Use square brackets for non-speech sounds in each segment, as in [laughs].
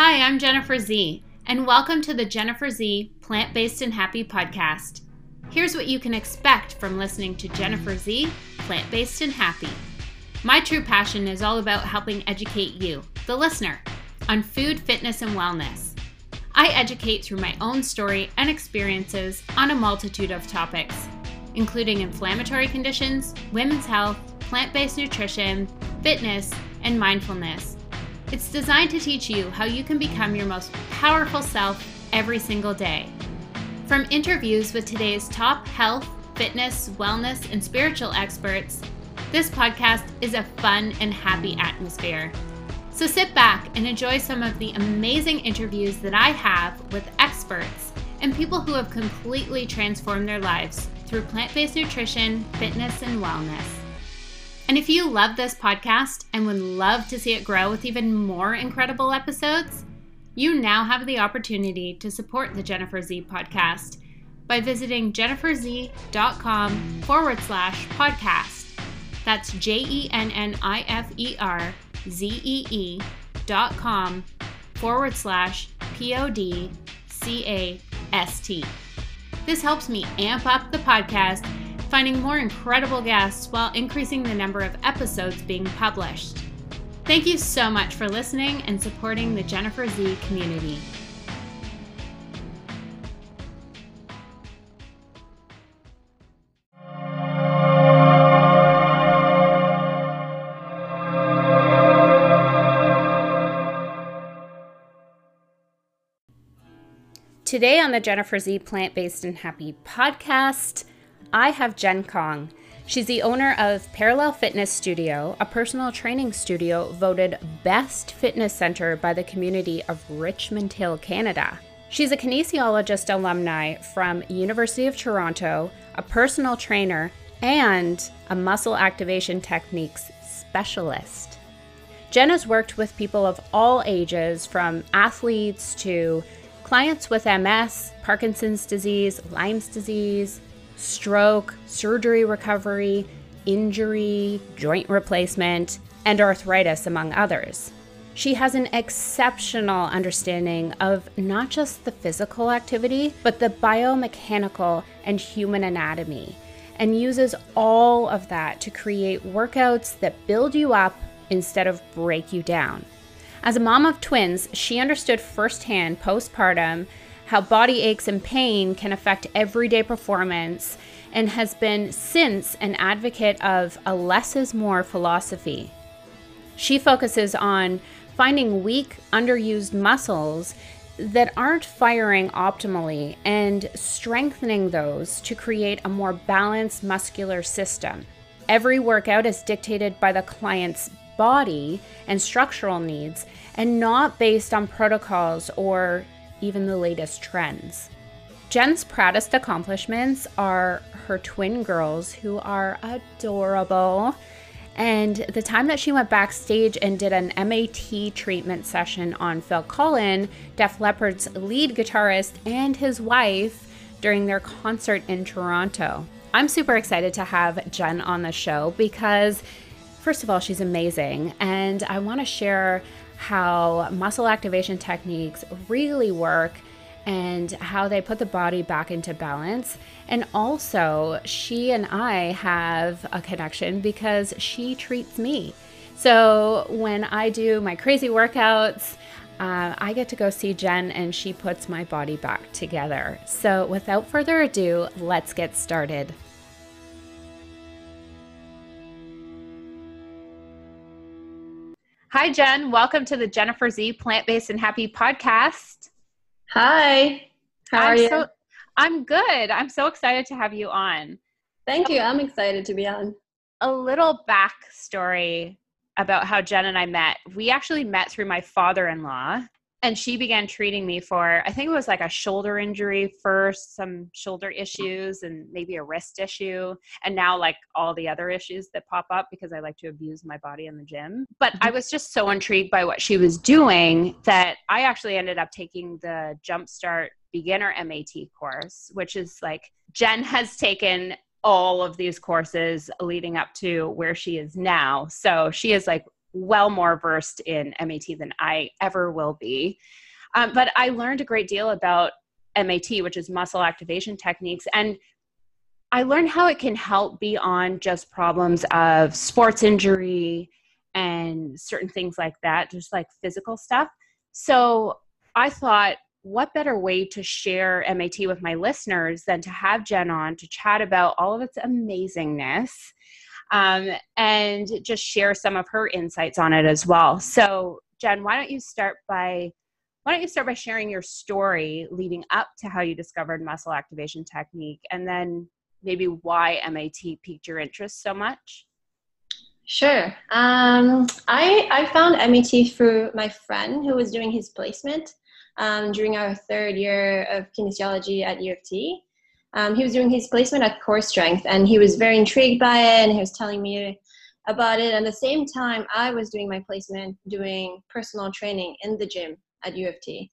Hi, I'm Jennifer Z, and welcome to the Jennifer Z Plant Based and Happy podcast. Here's what you can expect from listening to Jennifer Z Plant Based and Happy. My true passion is all about helping educate you, the listener, on food, fitness, and wellness. I educate through my own story and experiences on a multitude of topics, including inflammatory conditions, women's health, plant based nutrition, fitness, and mindfulness it's designed to teach you how you can become your most powerful self every single day. From interviews with today's top health, fitness, wellness, and spiritual experts, this podcast is a fun and happy atmosphere. So sit back and enjoy some of the amazing interviews that I have with experts and people who have completely transformed their lives through plant based nutrition, fitness, and wellness. And if you love this podcast and would love to see it grow with even more incredible episodes, you now have the opportunity to support the Jennifer Z podcast by visiting jenniferzee.com forward slash podcast. That's J E N N I F E R Z E E dot com forward slash P O D C A S T. This helps me amp up the podcast finding more incredible guests while increasing the number of episodes being published. Thank you so much for listening and supporting the Jennifer Z community. Today on the Jennifer Z Plant Based and Happy podcast, I have Jen Kong. She's the owner of Parallel Fitness Studio, a personal training studio voted Best Fitness Center by the community of Richmond Hill, Canada. She's a kinesiologist alumni from University of Toronto, a personal trainer, and a muscle activation techniques specialist. Jen has worked with people of all ages, from athletes to clients with MS, Parkinson's disease, Lyme's disease, stroke, surgery recovery, injury, joint replacement, and arthritis, among others. She has an exceptional understanding of not just the physical activity, but the biomechanical and human anatomy, and uses all of that to create workouts that build you up instead of break you down. As a mom of twins, she understood firsthand postpartum how body aches and pain can affect everyday performance, and has been since an advocate of a less is more philosophy. She focuses on finding weak, underused muscles that aren't firing optimally and strengthening those to create a more balanced muscular system. Every workout is dictated by the client's body and structural needs and not based on protocols or even the latest trends. Jen's proudest accomplishments are her twin girls, who are adorable. And the time that she went backstage and did an MAT treatment session on Phil Collen, Def Leppard's lead guitarist, and his wife during their concert in Toronto. I'm super excited to have Jen on the show because, first of all, she's amazing. And I want to share how muscle activation techniques really work and how they put the body back into balance. And also, she and I have a connection because she treats me. So when I do my crazy workouts, uh, I get to go see Jen and she puts my body back together. So without further ado, let's get started. Hi, Jen. Welcome to the Jennifer Z Plant Based and Happy podcast. Hi. How I'm are you? So, I'm good. I'm so excited to have you on. Thank you. I'm excited to be on. A little backstory about how Jen and I met. We actually met through my father in law and she began treating me for i think it was like a shoulder injury first some shoulder issues and maybe a wrist issue and now like all the other issues that pop up because i like to abuse my body in the gym but i mm-hmm. was just so intrigued by what she was doing that i actually ended up taking the jumpstart beginner mat course which is like jen has taken all of these courses leading up to where she is now so she is like well more versed in MAT than I ever will be. Um, but I learned a great deal about MAT, which is muscle activation techniques. And I learned how it can help beyond just problems of sports injury and certain things like that, just like physical stuff. So I thought, what better way to share MAT with my listeners than to have Jen on to chat about all of its amazingness um, and just share some of her insights on it as well. So, Jen, why don't you start by why don't you start by sharing your story leading up to how you discovered muscle activation technique and then maybe why MAT piqued your interest so much? Sure. Um, I, I found MAT through my friend who was doing his placement um, during our third year of kinesiology at U of T. Um, he was doing his placement at Core Strength and he was very intrigued by it and he was telling me about it. And at the same time, I was doing my placement doing personal training in the gym at U of T.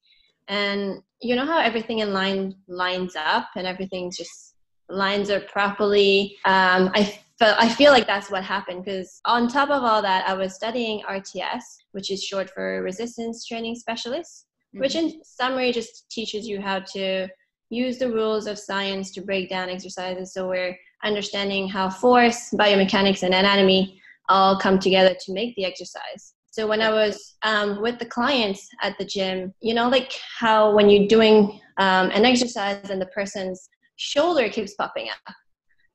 And you know how everything in line lines up and everything's just lines are properly. Um, I felt I feel like that's what happened because on top of all that, I was studying RTS, which is short for Resistance Training Specialist, mm-hmm. which in summary just teaches you how to use the rules of science to break down exercises. So we're understanding how force, biomechanics, and anatomy all come together to make the exercise. So when I was um, with the clients at the gym, you know, like how when you're doing um, an exercise and the person's shoulder keeps popping up.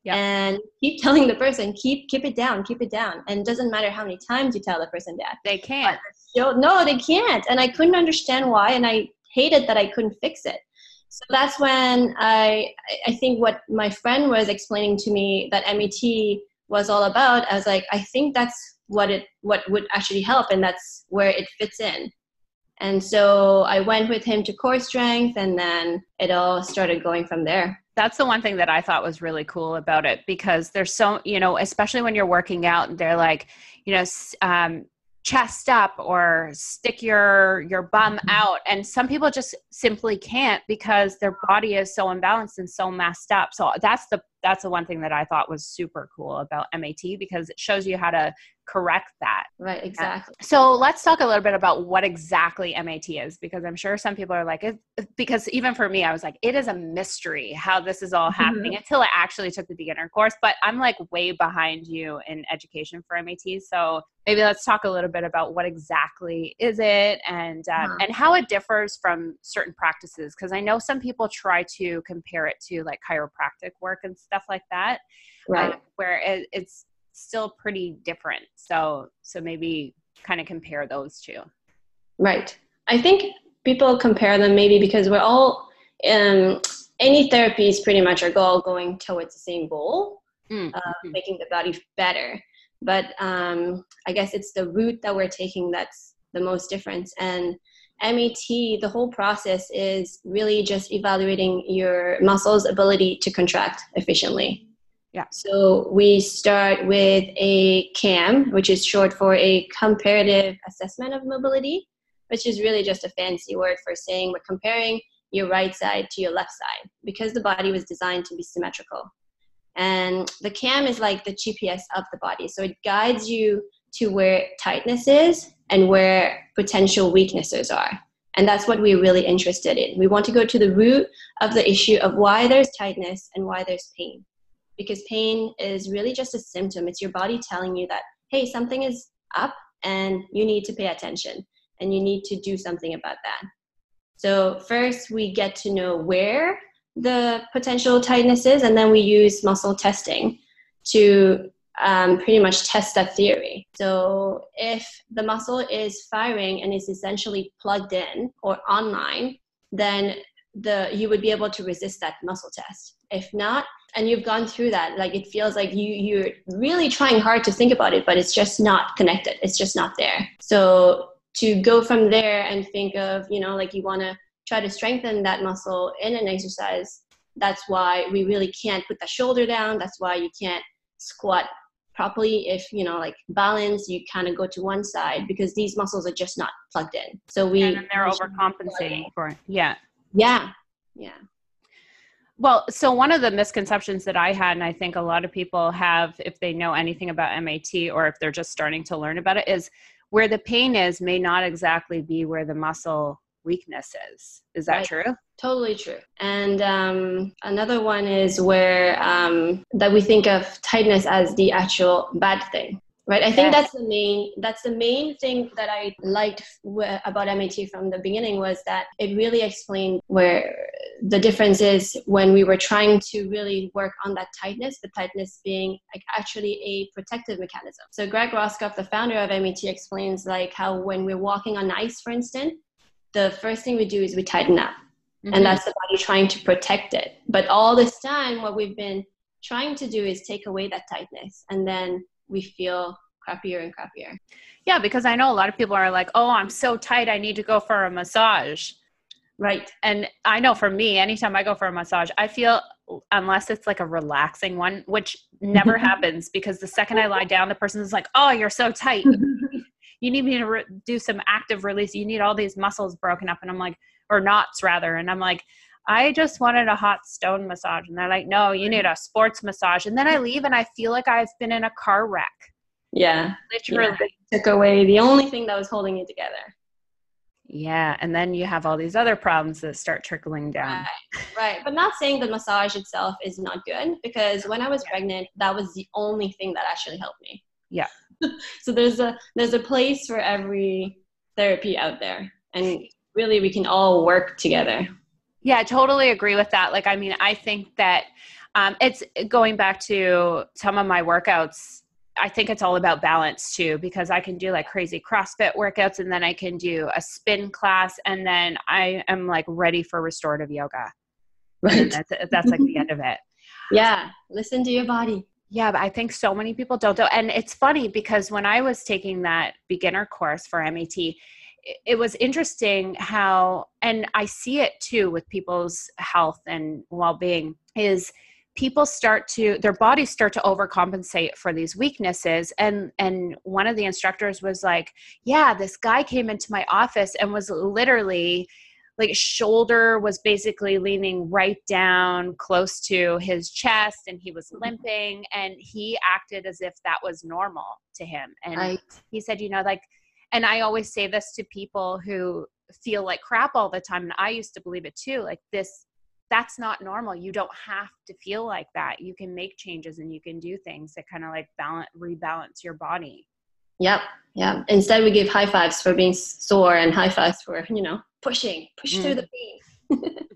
Yeah. And keep [laughs] telling the person, keep keep it down, keep it down. And it doesn't matter how many times you tell the person that. They can't. no, they can't. And I couldn't understand why and I hated that I couldn't fix it. So that's when I I think what my friend was explaining to me that MAT was all about. I was like, I think that's what it what would actually help and that's where it fits in. And so I went with him to core strength and then it all started going from there that's the one thing that I thought was really cool about it because there's so, you know, especially when you're working out, they're like, you know, um, chest up or stick your your bum mm-hmm. out and some people just simply can't because their body is so imbalanced and so messed up so that's the that's the one thing that i thought was super cool about mat because it shows you how to correct that. Right, exactly. So let's talk a little bit about what exactly MAT is because I'm sure some people are like, it, because even for me, I was like, it is a mystery how this is all happening mm-hmm. until I actually took the beginner course. But I'm like way behind you in education for MAT. So maybe let's talk a little bit about what exactly is it and um, and how it differs from certain practices because i know some people try to compare it to like chiropractic work and stuff like that right where it, it's still pretty different. So so maybe kind of compare those two. Right. I think people compare them maybe because we're all um, any therapy is pretty much are all going towards the same goal, mm, uh, mm-hmm. uh, making the body better. But um, I guess it's the route that we're taking that's the most difference. And MAT, the whole process is really just evaluating your muscles' ability to contract efficiently. Yeah. So we start with a CAM, which is short for a comparative assessment of mobility, which is really just a fancy word for saying we're comparing your right side to your left side because the body was designed to be symmetrical. And the CAM is like the GPS of the body. So it guides you to where tightness is and where potential weaknesses are. And that's what we're really interested in. We want to go to the root of the issue of why there's tightness and why there's pain because pain is really just a symptom. It's your body telling you that, hey, something is up and you need to pay attention and you need to do something about that. So, first, we get to know where the potential tightness is, and then we use muscle testing to um, pretty much test that theory. So, if the muscle is firing and is essentially plugged in or online, then the you would be able to resist that muscle test. If not, and you've gone through that like it feels like you you're really trying hard to think about it but it's just not connected it's just not there so to go from there and think of you know like you want to try to strengthen that muscle in an exercise that's why we really can't put the shoulder down that's why you can't squat properly if you know like balance you kind of go to one side because these muscles are just not plugged in. So we and they're overcompensating for it. Yeah. Yeah. Yeah. Well, so one of the misconceptions that I had, and I think a lot of people have, if they know anything about MAT or if they're just starting to learn about it, is where the pain is may not exactly be where the muscle weakness is. That right. true? Totally true. And um, another one is where um, that we think of tightness as the actual bad thing right i think yes. that's the main that's the main thing that i liked w- about mat from the beginning was that it really explained where the difference is when we were trying to really work on that tightness the tightness being like actually a protective mechanism so greg roskopf the founder of mat explains like how when we're walking on ice for instance the first thing we do is we tighten up mm-hmm. and that's the body trying to protect it but all this time what we've been trying to do is take away that tightness and then we feel crappier and crappier. Yeah, because I know a lot of people are like, oh, I'm so tight, I need to go for a massage. Right. And I know for me, anytime I go for a massage, I feel, unless it's like a relaxing one, which never [laughs] happens because the second I lie down, the person is like, oh, you're so tight. [laughs] you need me to re- do some active release. You need all these muscles broken up. And I'm like, or knots rather. And I'm like, I just wanted a hot stone massage. And they're like, no, you need a sports massage. And then I leave and I feel like I've been in a car wreck. Yeah. Literally yeah. took away the only thing that was holding you together. Yeah. And then you have all these other problems that start trickling down. Right. right. But not saying the massage itself is not good because when I was yeah. pregnant, that was the only thing that actually helped me. Yeah. [laughs] so there's a there's a place for every therapy out there. And really we can all work together. Yeah, I totally agree with that. Like, I mean, I think that um, it's going back to some of my workouts. I think it's all about balance too, because I can do like crazy CrossFit workouts and then I can do a spin class and then I am like ready for restorative yoga. Right. that's, that's like the end of it. [laughs] Yeah. Listen to your body. Yeah, but I think so many people don't. Do. And it's funny because when I was taking that beginner course for MAT, it was interesting how and i see it too with people's health and well-being is people start to their bodies start to overcompensate for these weaknesses and and one of the instructors was like yeah this guy came into my office and was literally like shoulder was basically leaning right down close to his chest and he was mm-hmm. limping and he acted as if that was normal to him and right. he said you know like and i always say this to people who feel like crap all the time and i used to believe it too like this that's not normal you don't have to feel like that you can make changes and you can do things that kind of like balance rebalance your body yep yeah instead we give high fives for being sore and high fives for you know pushing push mm. through the pain. [laughs]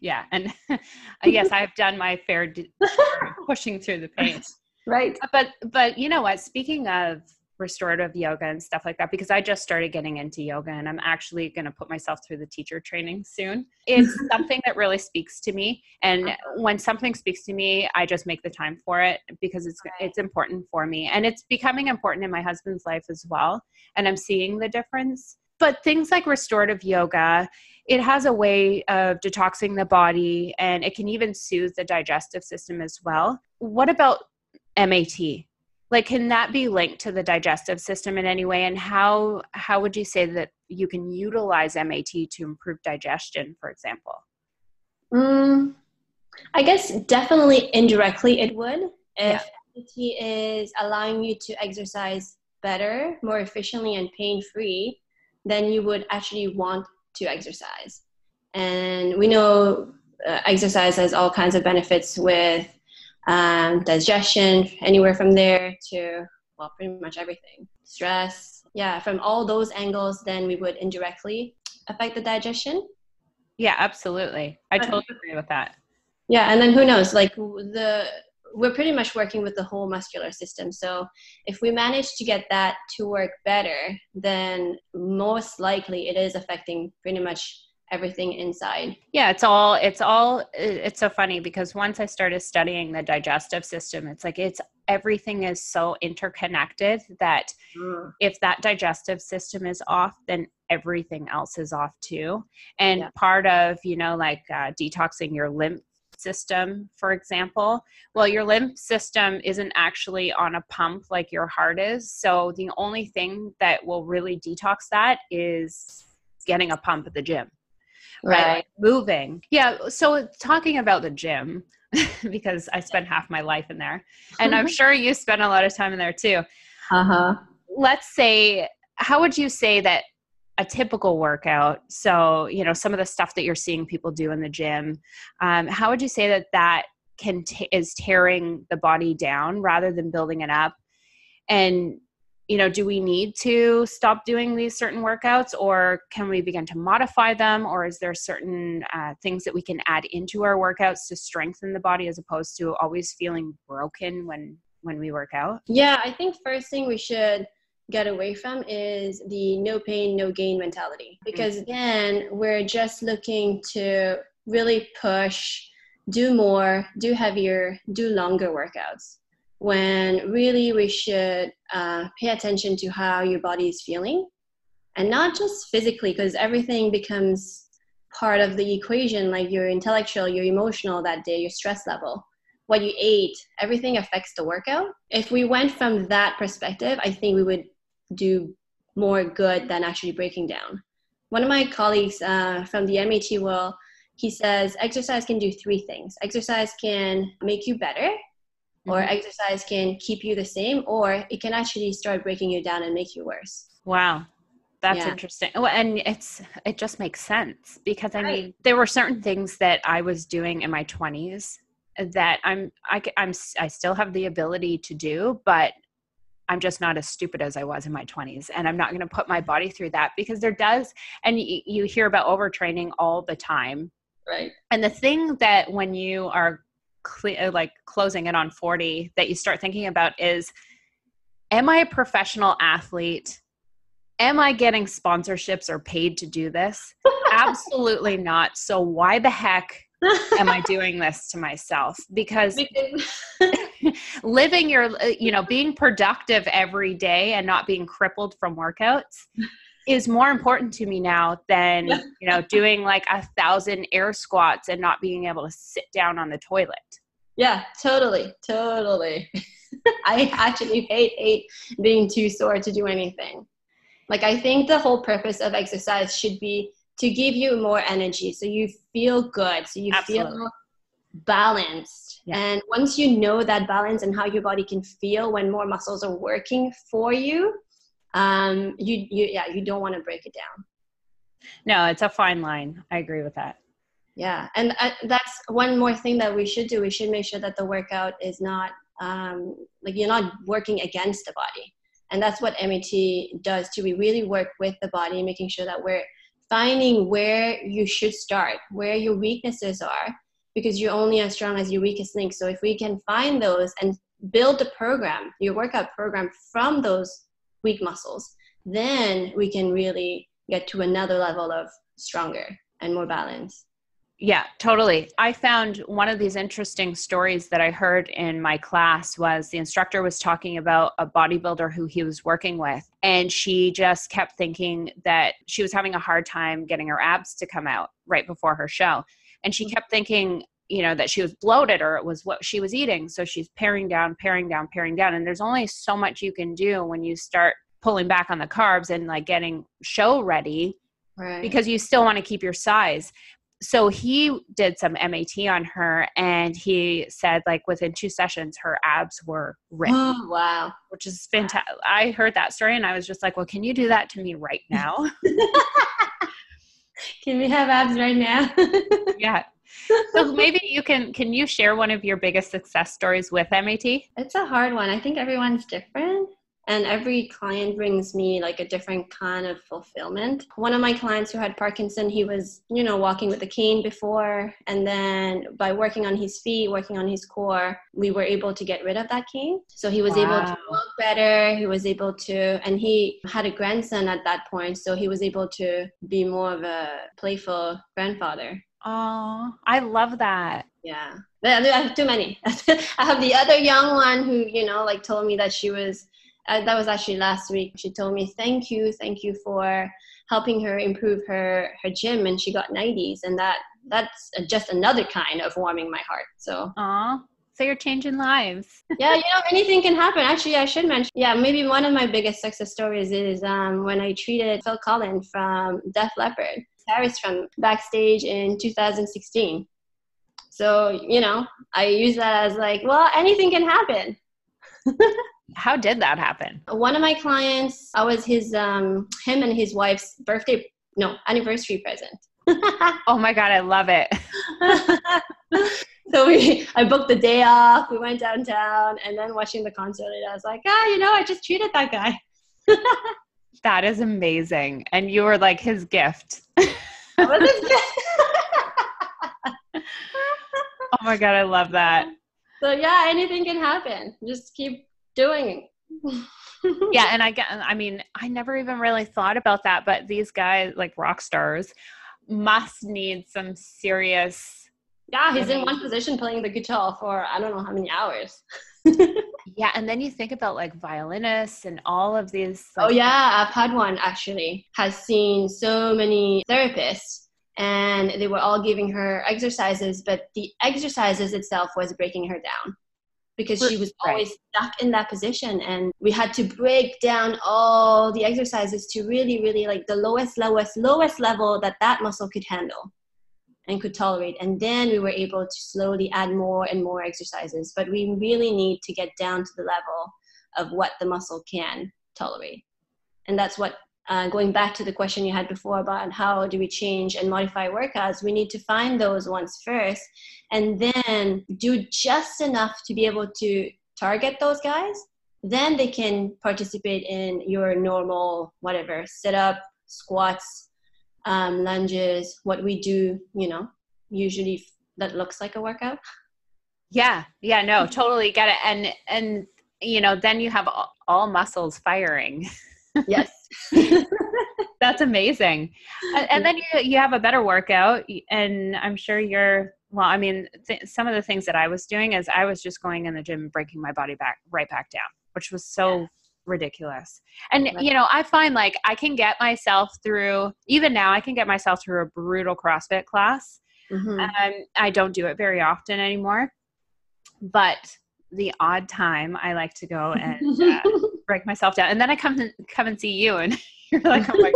Yeah and [laughs] yes i've done my fair d- [laughs] pushing through the pain. Right. But but you know what? Speaking of restorative yoga and stuff like that because I just started getting into yoga and I'm actually going to put myself through the teacher training soon. It's [laughs] something that really speaks to me and uh-huh. when something speaks to me, I just make the time for it because it's it's important for me and it's becoming important in my husband's life as well and I'm seeing the difference. But things like restorative yoga, it has a way of detoxing the body and it can even soothe the digestive system as well. What about MAT? Like can that be linked to the digestive system in any way? And how how would you say that you can utilize mat to improve digestion for example? Mm, i guess definitely indirectly it would if yeah. mat is allowing you to exercise better more efficiently and pain free then you would actually want to exercise. And we know uh, exercise has all kinds of benefits with um, digestion, anywhere from there to, well, pretty much everything. Stress. Yeah, from all those angles, then we would indirectly affect the digestion. Yeah, absolutely. I totally agree with that. Yeah, and then who knows? Like the we're pretty much working with the whole muscular system. So if we manage to get that to work better, then most likely it is affecting pretty much everything inside yeah it's all it's all it's so funny because once i started studying the digestive system it's like it's everything is so interconnected that mm. if that digestive system is off then everything else is off too and yeah. part of you know like uh, detoxing your lymph system for example well your lymph system isn't actually on a pump like your heart is so the only thing that will really detox that is getting a pump at the gym right. moving. Yeah so talking about the gym [laughs] because i spent half my life in there and i'm [laughs] sure you spent a lot of time in there too. Uh-huh. Let's say how would you say that a typical workout so you know some of the stuff that you're seeing people do in the gym um, how would you say that that can t- is tearing the body down rather than building it up? And you know do we need to stop doing these certain workouts or can we begin to modify them or is there certain uh, things that we can add into our workouts to strengthen the body as opposed to always feeling broken when when we work out? Yeah i think first thing we should get away from is the no pain no gain mentality. Because mm-hmm. again we're just looking to really push do more do heavier do longer workouts when really we should uh, pay attention to how your body is feeling. And not just physically because everything becomes part of the equation like your intellectual your emotional that day your stress level. What you ate everything affects the workout. If we went from that perspective i think we would do more good than actually breaking down. One of my colleagues uh, from the mat world he says exercise can do three things. Exercise can make you better or mm-hmm. exercise can keep you the same or it can actually start breaking you down and make you worse wow that's yeah. interesting well, and it's it just makes sense because i right. mean there were certain things that i was doing in my 20s that i'm I, i'm i still have the ability to do but i'm just not as stupid as i was in my 20s and i'm not going to put my body through that because there does and y- you hear about overtraining all the time right and the thing that when you are uh, like closing in on 40 that you start thinking about is am I a professional athlete? Am I getting sponsorships or paid to do this? [laughs] Absolutely not. So why the heck am I [laughs] doing this to myself? Because [laughs] living your, uh, you know, being productive every day and not being crippled from workouts is more important to me now than you know doing like a thousand air squats and not being able to sit down on the toilet. Yeah totally totally. [laughs] I actually hate hate being too sore to do anything. Like i think the whole purpose of exercise should be to give you more energy so you feel good so you Absolutely. feel balanced. Yeah. and once you know that balance and how your body can feel when more muscles are working for you um, you, you, yeah, you don't want to break it down. No, it's a fine line. I agree with that. Yeah, and uh, that's one more thing that we should do. We should make sure that the workout is not um, like you're not working against the body, and that's what mat does too. We really work with the body, making sure that we're finding where you should start, where your weaknesses are, because you're only as strong as your weakest link. So if we can find those and build the program, your workout program from those weak muscles, then we can really get to another level of stronger and more balance. Yeah, totally. I found one of these interesting stories that I heard in my class was the instructor was talking about a bodybuilder who he was working with. And she just kept thinking that she was having a hard time getting her abs to come out right before her show. And she mm-hmm. kept thinking, you know, that she was bloated or it was what she was eating. So she's paring down, paring down, paring down. And there's only so much you can do when you start pulling back on the carbs and like getting show ready right. because you still want to keep your size so he did some MAT on her and he said like within two sessions her abs were ripped. Oh, wow. Which is fantastic. I heard that story and I was just like, well, can you do that to me right now? [laughs] can we have abs right now? [laughs] yeah. [laughs] So maybe you can can you share one of your biggest success stories with MAT? It's a hard one. I think everyone's different and every client brings me like a different kind of fulfillment one of my clients who had parkinson he was you know walking with a cane before and then by working on his feet working on his core we were able to get rid of that cane so he was wow. able to walk better he was able to and he had a grandson at that point so he was able to be more of a playful grandfather Oh, I love that. Yeah. I have too many. [laughs] I have the other young one who, you know, like told me that she was uh, that was actually last week. She told me, "Thank you, thank you for helping her improve her her gym," and she got 90s, and that that's just another kind of warming my heart. So, Aww. So you're changing lives. [laughs] yeah, you know, anything can happen. Actually, I should mention. Yeah, maybe one of my biggest success stories is um, when I treated Phil Collen from Def Leppard Paris from backstage in 2016. So, you know, I use that as like, well, anything can happen. [laughs] How did that happen? One of my clients, I was his, um, him and his wife's birthday, no, anniversary present. [laughs] oh my God, I love it. [laughs] so we, I booked the day off. We went downtown and then watching the concert, I was like, ah, you know, I just treated that guy. That is amazing. And you were like his gift. [laughs] oh my god, I love that. So yeah, anything can happen. Just keep doing [laughs] yeah, and I get I mean, I never even really thought about that, but these guys like rock stars must need some serious Yeah, he's in one position playing the guitar for I don't know how many hours. [laughs] yeah, and then you think about like violinists and all of these oh, like, Oh yeah, I've had one actually. Has seen so many therapists and they were all giving her exercises, but the exercises itself was breaking her down because she was always right. stuck in that position and we had to break down all the exercises to really really like the lowest lowest lowest level that that muscle could handle and could tolerate. And then we were able to slowly add more and more exercises. But we really need to get down to the level of what the muscle can tolerate. And that's what uh, going back to the question you had before about how do we change and modify workouts, we need to find those ones first and then do just enough to be able to target those guys. Then they can participate in your normal, whatever, sit up, squats, um, lunges, what we do, you know, usually that looks like a workout. Yeah, yeah, no, [laughs] totally get it. And, and, you know, then you have all, all muscles firing. [laughs] yes. [laughs] That's amazing. And, and, then you, you have a better workout, and I'm sure you're, well, I mean, th- some of the things that I was doing is I was just going in the gym, breaking my body back, right back down, which was so. Yeah. Ridiculous and you know i find like i can get myself through even now i can get myself through a brutal crossfit class mm-hmm. and i don't do it very often anymore but the odd time I like to go and uh, [laughs] break myself down, and then I come to, come and see you, and [laughs] you're like, oh my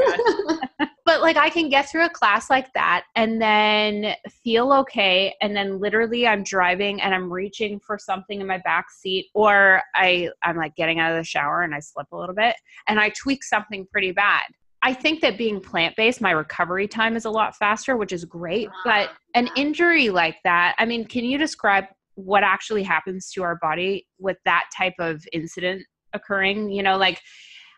god. [laughs] but like I can get through a class like that, and then feel okay, and then literally I'm driving and I'm reaching for something in my back seat, or I I'm like getting out of the shower and I slip a little bit, and I tweak something pretty bad. I think that being plant based, my recovery time is a lot faster, which is great. But an injury like that, I mean, can you describe what actually happens to our body with that type of incident occurring you know like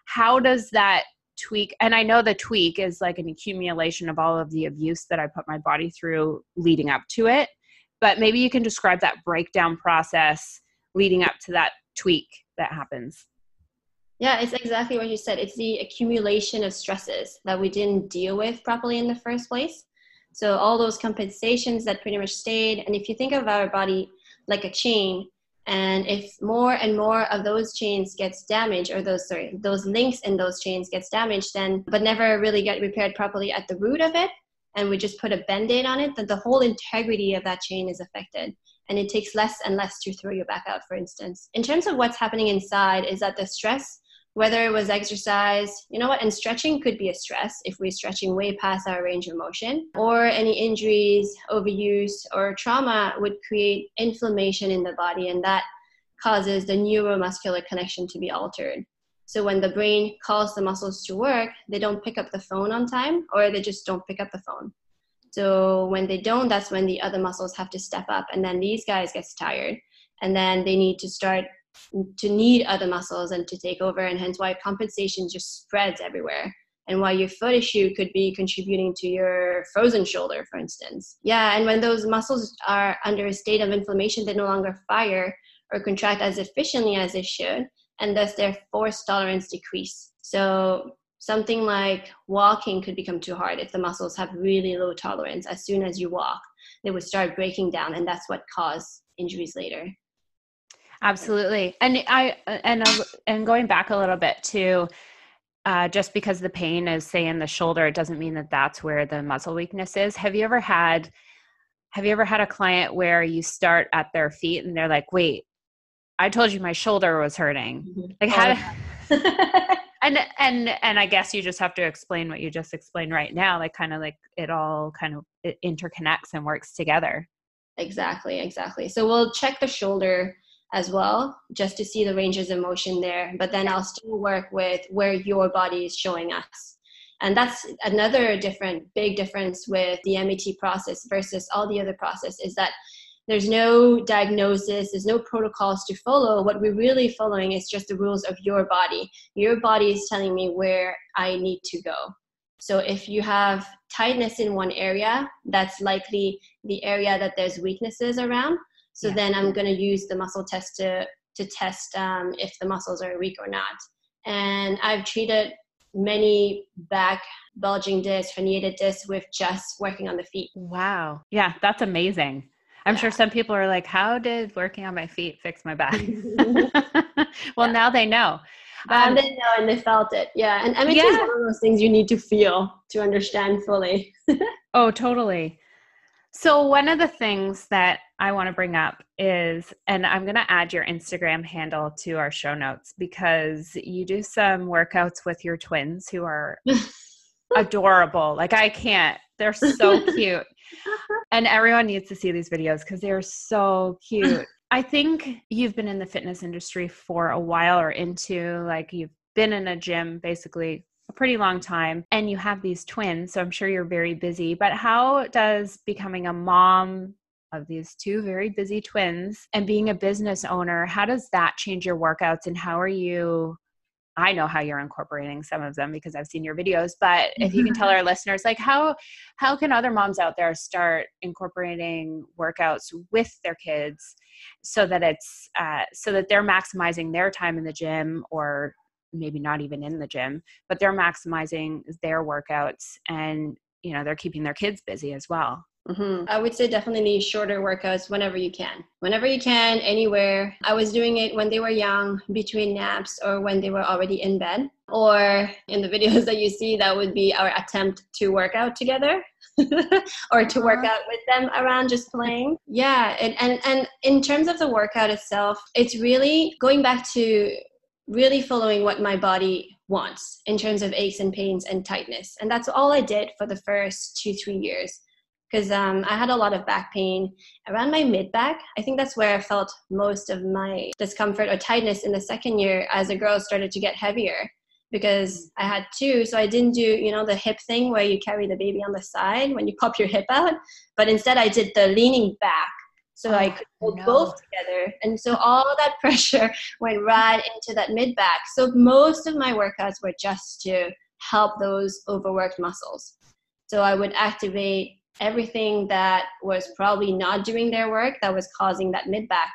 how does that tweak and i know the tweak is like an accumulation of all of the abuse that i put my body through leading up to it but maybe you can describe that breakdown process leading up to that tweak that happens. Yeah it's exactly what you said. It's the accumulation of stresses that we didn't deal with properly in the first place. So all those compensations that pretty much stayed and if you think of our body like a chain and if more and more of those chains gets damaged or those sorry those links in those chains gets damaged then but never really get repaired properly at the root of it and we just put a band-aid on it then the whole integrity of that chain is affected. And it takes less and less to throw you back out for instance. In terms of what's happening inside is that the stress whether it was exercise, you know what, and stretching could be a stress if we're stretching way past our range of motion, or any injuries, overuse, or trauma would create inflammation in the body, and that causes the neuromuscular connection to be altered. So when the brain calls the muscles to work, they don't pick up the phone on time, or they just don't pick up the phone. So when they don't, that's when the other muscles have to step up, and then these guys get tired, and then they need to start to need other muscles and to take over and hence why compensation just spreads everywhere. And why your foot issue could be contributing to your frozen shoulder for instance. Yeah and when those muscles are under a state of inflammation they no longer fire or contract as efficiently as they should and thus their force tolerance decrease. So something like walking could become too hard if the muscles have really low tolerance. As soon as you walk they would start breaking down and that's what cause injuries later Absolutely. And I and and going back a little bit to uh, just because the pain is say in the shoulder, it doesn't mean that that's where the muscle weakness is. Have you ever had have you ever had a client where you start at their feet and they're like, "Wait, I told you my shoulder was hurting." Mm-hmm. Like how? Oh, [laughs] [laughs] and and and i guess you just have to explain what you just explained right now like kind of like it all kind of it interconnects and works together exactly exactly so we'll check the shoulder as well just to see the ranges of motion there. But then i'll still work with where your body is showing us. And that's another different big difference with the mat process versus all the other process is that there's no diagnosis there's no protocols to follow. What we're really following is just the rules of your body. Your body is telling me where i need to go. So if you have tightness in one area that's likely the area that there's weaknesses around so yeah. then i'm going to use the muscle test to to test um, if the muscles are weak or not and i've treated many back bulging discs herniated discs with just working on the feet wow yeah that's amazing I'm yeah. sure some people are like, how did working on my feet fix my back? [laughs] [laughs] well, yeah. now they know. Um, they know and they felt it. Yeah. And MAT yeah. is one of those things you need to feel to understand fully. [laughs] oh, totally. So, one of the things that I want to bring up is, and I'm going to add your Instagram handle to our show notes because you do some workouts with your twins who are [laughs] adorable. Like, I can't, they're so [laughs] cute and everyone needs to see these videos because they're so cute. [laughs] I think you've been in the fitness industry for a while or into like you've been in a gym basically a pretty long time and you have these twins so i'm sure you're very busy but how does becoming a mom of these two very busy twins and being a business owner how does that change your workouts and how are you I know how you're incorporating some of them because I've seen your videos, but if you can tell our [laughs] listeners like how how can other moms out there start incorporating workouts with their kids so that it's uh, so that they're maximizing their time in the gym or maybe not even in the gym, but they're maximizing their workouts and you know they're keeping their kids busy as well. Mm-hmm. I would say definitely shorter workouts whenever you can. Whenever you can, anywhere. I was doing it when they were young, between naps, or when they were already in bed. Or in the [laughs] videos that you see, that would be our attempt to work out together. [laughs] or to work uh-huh. out with them around just playing. Yeah, and, and and in terms of the workout itself, it's really going back to really following what my body wants in terms of aches and pains and tightness. And that's all I did for the first two, three years because um, I had a lot of back pain around my mid back. I think that's where I felt most of my discomfort or tightness in the second year as the girl started to get heavier because I had two. So I didn't do, you know, the hip thing where you carry the baby on the side when you pop your hip out, but instead I did the leaning back. So oh, I could hold no. both together. And so all that [laughs] pressure went right into that mid back. So most of my workouts were just to help those overworked muscles. So I would activate everything that was probably not doing their work that was causing that mid back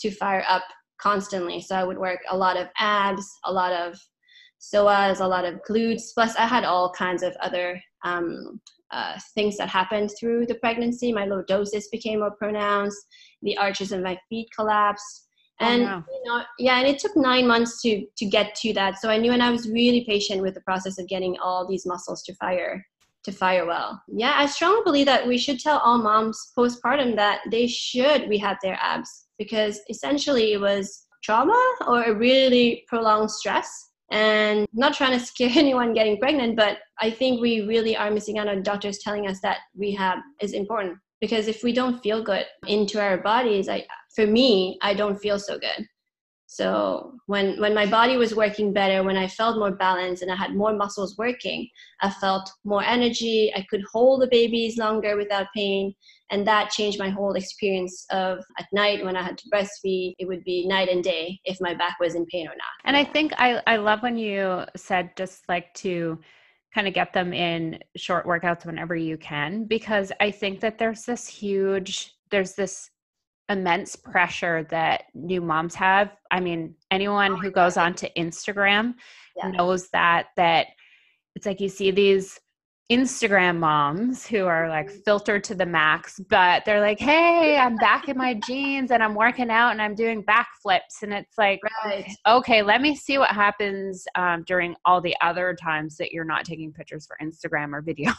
to fire up constantly. So I would work a lot of abs, a lot of psoas, a lot of glutes. Plus, I had all kinds of other um, uh, things that happened through the pregnancy. My lordosis became more pronounced. The arches of my feet collapsed. Oh, and oh, you know, yeah, and it took nine months to to get to that. So I knew, and I was really patient with the process of getting all these muscles to fire to fire well. Yeah, I strongly believe that we should tell all moms postpartum that they should rehab their abs because essentially it was trauma or a really prolonged stress. And not trying to [laughs] scare anyone getting pregnant, but I think we really are missing out on doctors telling us that rehab is important because if we don't feel good into our bodies, I, for me, I don't feel so good. So when when my body was working better, when I felt more balanced and I had more muscles working, I felt more energy. I could hold the babies longer without pain, and that changed my whole experience of at night when I had to breastfeed. It would be night and day if my back was in pain or not. And I think I I love when you said just like to kind of get them in short workouts whenever you can because I think that there's this huge there's this immense pressure that new moms have. I mean, anyone oh who goes onto Instagram yeah. knows that that it's like you see these Instagram moms who are like mm-hmm. filtered to the max, but they're like, "Hey, [laughs] I'm back in my jeans and I'm working out and I'm doing backflips," and it's like, right. okay, let me see what happens um, during all the other times that you're not taking pictures for Instagram or video.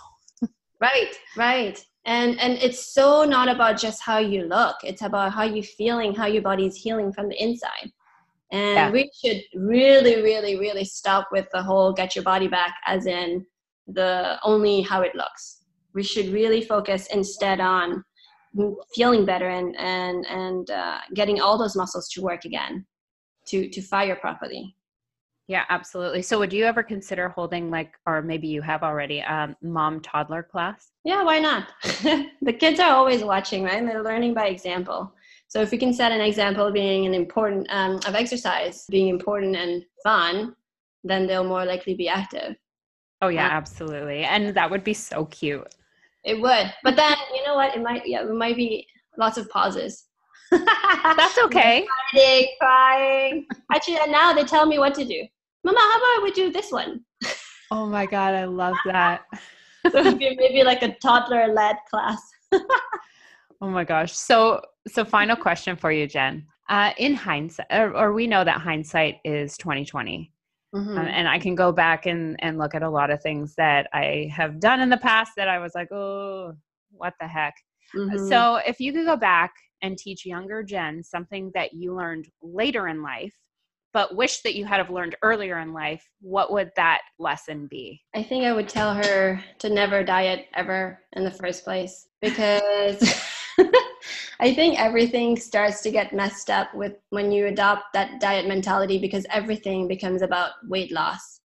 Right, right and and it's so not about just how you look it's about how you're feeling how your body's healing from the inside And Yeah. we should really, really, really stop with the whole get your body back as in the only how it looks. We should really focus instead on feeling better and and and uh, getting all those muscles to work again, to to fire properly. Yeah, absolutely. So would you ever consider holding like or maybe you have already um mom toddler class? Yeah, why not? [laughs] the kids are always watching, right? And they're learning by example. So if we can set an example being an important um, of exercise being important and fun, then they'll more likely be active. Oh yeah, absolutely. And that would be so cute. It would, but then you know what? It might yeah, it might be lots of pauses. [laughs] That's okay. Crying, crying. Actually, now they tell me what to do. Mama, how about we do this one? Oh my god, I love [laughs] that. So it'd be maybe like a toddler-led class. [laughs] Oh my gosh. So so final question for you, Jen. Uh in hindsight or, or we know that hindsight is 2020. Mhm. Um, and I can go back and, and look at a lot of things that I have done in the past that I was like, oh, what the heck. Mhm. So, if you could go back and teach younger Jen something that you learned later in life, but wish that you had have learned earlier in life, what would that lesson be? I think I would tell her to never diet ever in the first place because [laughs] [laughs] I think everything starts to get messed up with when you adopt that diet mentality because everything becomes about weight loss.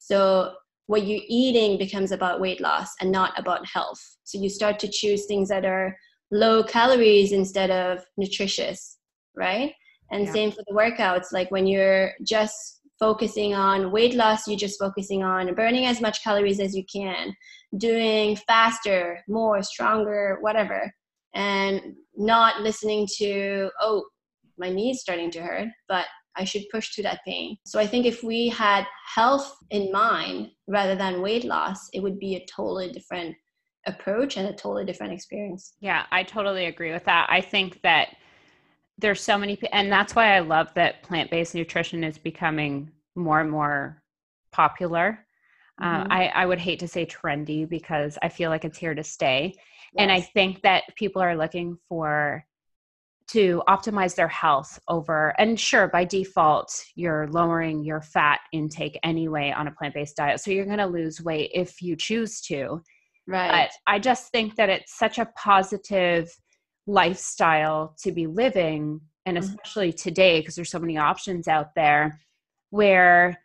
So what you're eating becomes about weight loss and not about health. So you start to choose things that are low calories instead of nutritious, right? And Yeah. same for the workouts. Like when you're just focusing on weight loss, you're just focusing on burning as much calories as you can, doing faster, more, stronger, whatever, and not listening to, oh, my knee's starting to hurt, but I should push through that pain. So I think if we had health in mind rather than weight loss, it would be a totally different approach and a totally different experience. Yeah, I totally agree with that. I think that there's so many, and that's why I love that plant based nutrition is becoming more and more popular. Uh, Mhm. I, I would hate to say trendy because I feel like it's here to stay. And I think that people are looking for to optimize their health over, and sure, by default, you're lowering your fat intake anyway on a plant based diet. So you're going to lose weight if you choose to right. but I just think that it's such a positive lifestyle to be living, and Mhm. especially today because there's so many options out there where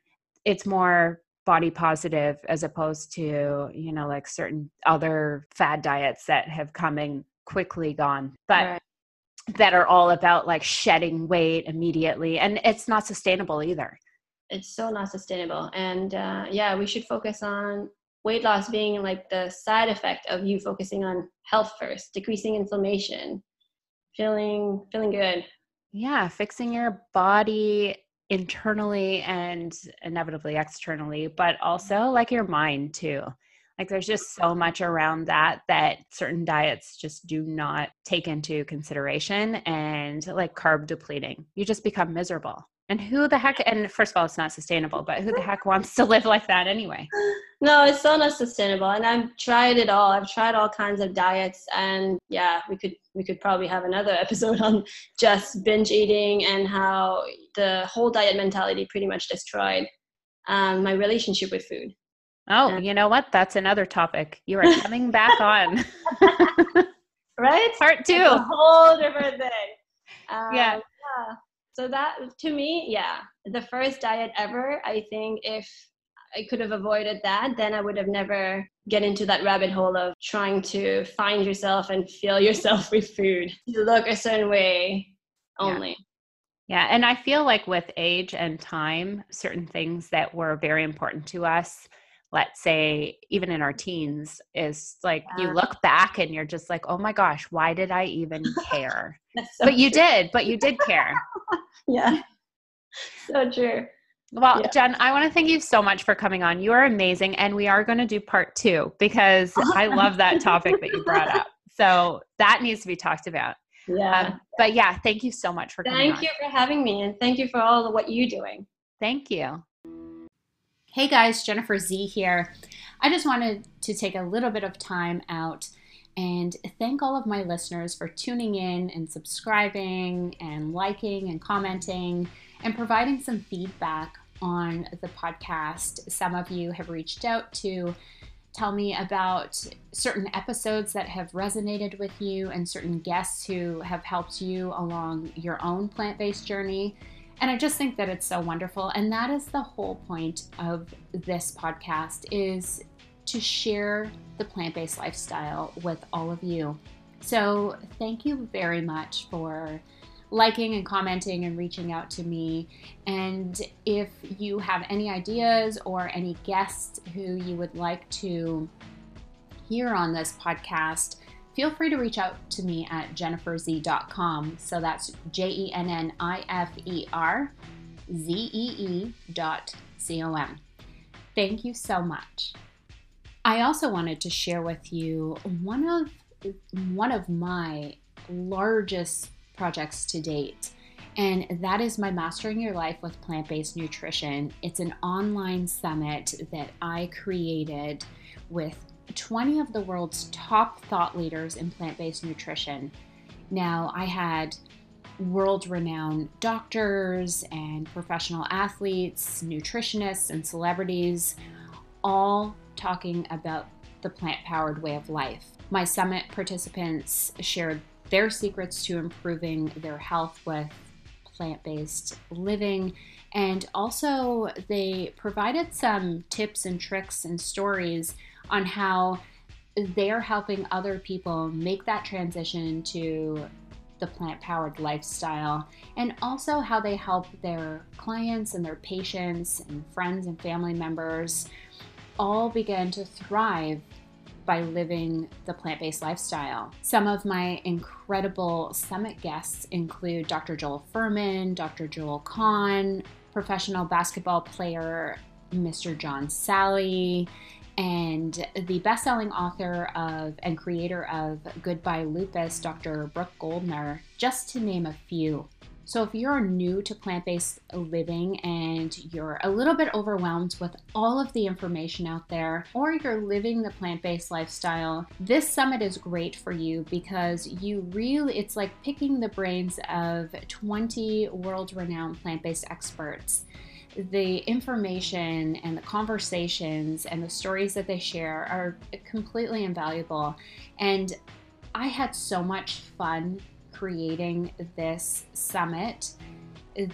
it's more body positive as opposed to you know like certain other fad diets that have come and quickly gone but Right. that are all about like shedding weight immediately and it's not sustainable either it's so not sustainable and uh, yeah we should focus on weight loss being like the side effect of you focusing on health first decreasing inflammation feeling feeling good Yeah, fixing your body internally and inevitably externally, but also mm-hmm. like your mind too. Like there's just so much around that that certain diets just do not take into consideration and like carb depleting. You just become miserable. And who the heck and first of all it's not sustainable, but who the heck wants to live like that anyway? no it's so not sustainable and i've tried it all i've tried all kinds of diets and yeah we could we could probably have another [laughs] episode on just binge eating and how the whole diet mentality pretty much destroyed um, my relationship with food Oh, you know what? That's another topic. You are coming back on. [laughs] right Part two. It's a whole different thing. Um, Yeah. yeah. So that to me, yeah, the first diet ever. I think if I could have avoided that, then I would have never get into that rabbit hole of trying to find yourself and fill yourself [laughs] with food. You look a certain way only. Yeah, and I feel like with age and time, certain things that were very important to us, let's say even in our teens, is like you look back and you're just like, oh my gosh, why did I even care? [laughs] So but you did, but you did care. [laughs] Yeah. So true. Well, Yeah. Jen, I want to thank you so much for coming on. You are amazing. And we are going to do part two because [laughs] I love that topic that you brought up. So that needs to be talked about. Yeah. Um, but yeah, thank you so much for coming thank on. you for having me and thank you for all of what you're doing. Thank you. Hey guys, Jennifer Z here. I just wanted to take a little bit of time out and thank all of my listeners for tuning in and subscribing and liking and commenting and providing some feedback on the podcast. Some of you have reached out to tell me about certain episodes that have resonated with you and certain guests who have helped you along your own plant-based journey. And I just think that it's so wonderful and that is the whole point of this podcast is to share the plant-based lifestyle with all of you. So, thank you very much for liking and commenting and reaching out to me. And if you have any ideas or any guests who you would like to hear on this podcast, feel free to reach out to me at jenniferzee.com. So that's J E N N I F E R Z E E dot C O M. Thank you so much. I also wanted to share with you one of one of my largest projects to date. And that is my Mastering Your Life with Plant Based Nutrition. It's an online summit that I created with 20 of the world's top thought leaders in plant based nutrition. Now, I had world renowned doctors and professional athletes, nutritionists, and celebrities all talking about the plant powered way of life. My summit participants shared their secrets to improving their health with plant based living. And also, they provided some tips and tricks and stories on how they're helping other people make that transition to the plant powered lifestyle, and also how they help their clients and their patients and friends and family members all begin to thrive by living the plant based lifestyle. Some of my incredible summit guests include Dr. Joel Fuhrman, Dr. Joel Kahn, professional basketball player Mr. John Salley, and the best-selling author of and creator of Goodbye Lupus, Dr. Brooke Goldner, just to name a few. So, if you're new to plant based living and you're a little bit overwhelmed with all of the information out there, or you're living the plant based lifestyle, this summit is great for you because you really, it's like picking the brains of 20 world renowned plant based experts the information and the conversations and the stories that they share are completely invaluable. And I had so much fun creating this summit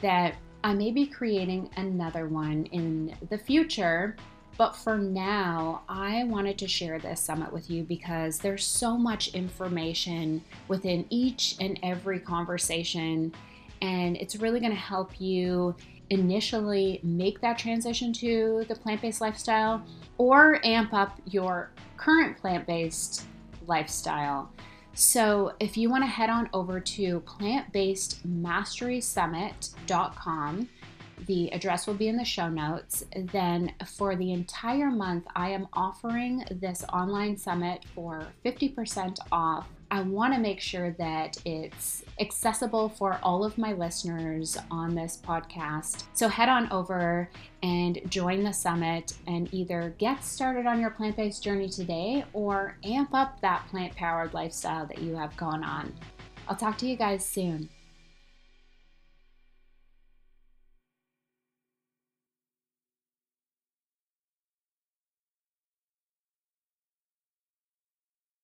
that I may be creating another one in the future. But for now, I wanted to share this summit with you because there's so much information within each and every conversation. And it's really going to help you initially make that transition to the plant based lifestyle or amp up your current plant based lifestyle. So, if you want to head on over to plantbasedmasterysummit.com, the address will be in the show notes. Then, for the entire month, I am offering this online summit for 50% off I want to make sure that it's accessible for all of my listeners on this podcast. So head on over and join the summit and either get started on your plant based journey today or amp up that plant powered lifestyle that you have going on. I'll talk to you guys soon.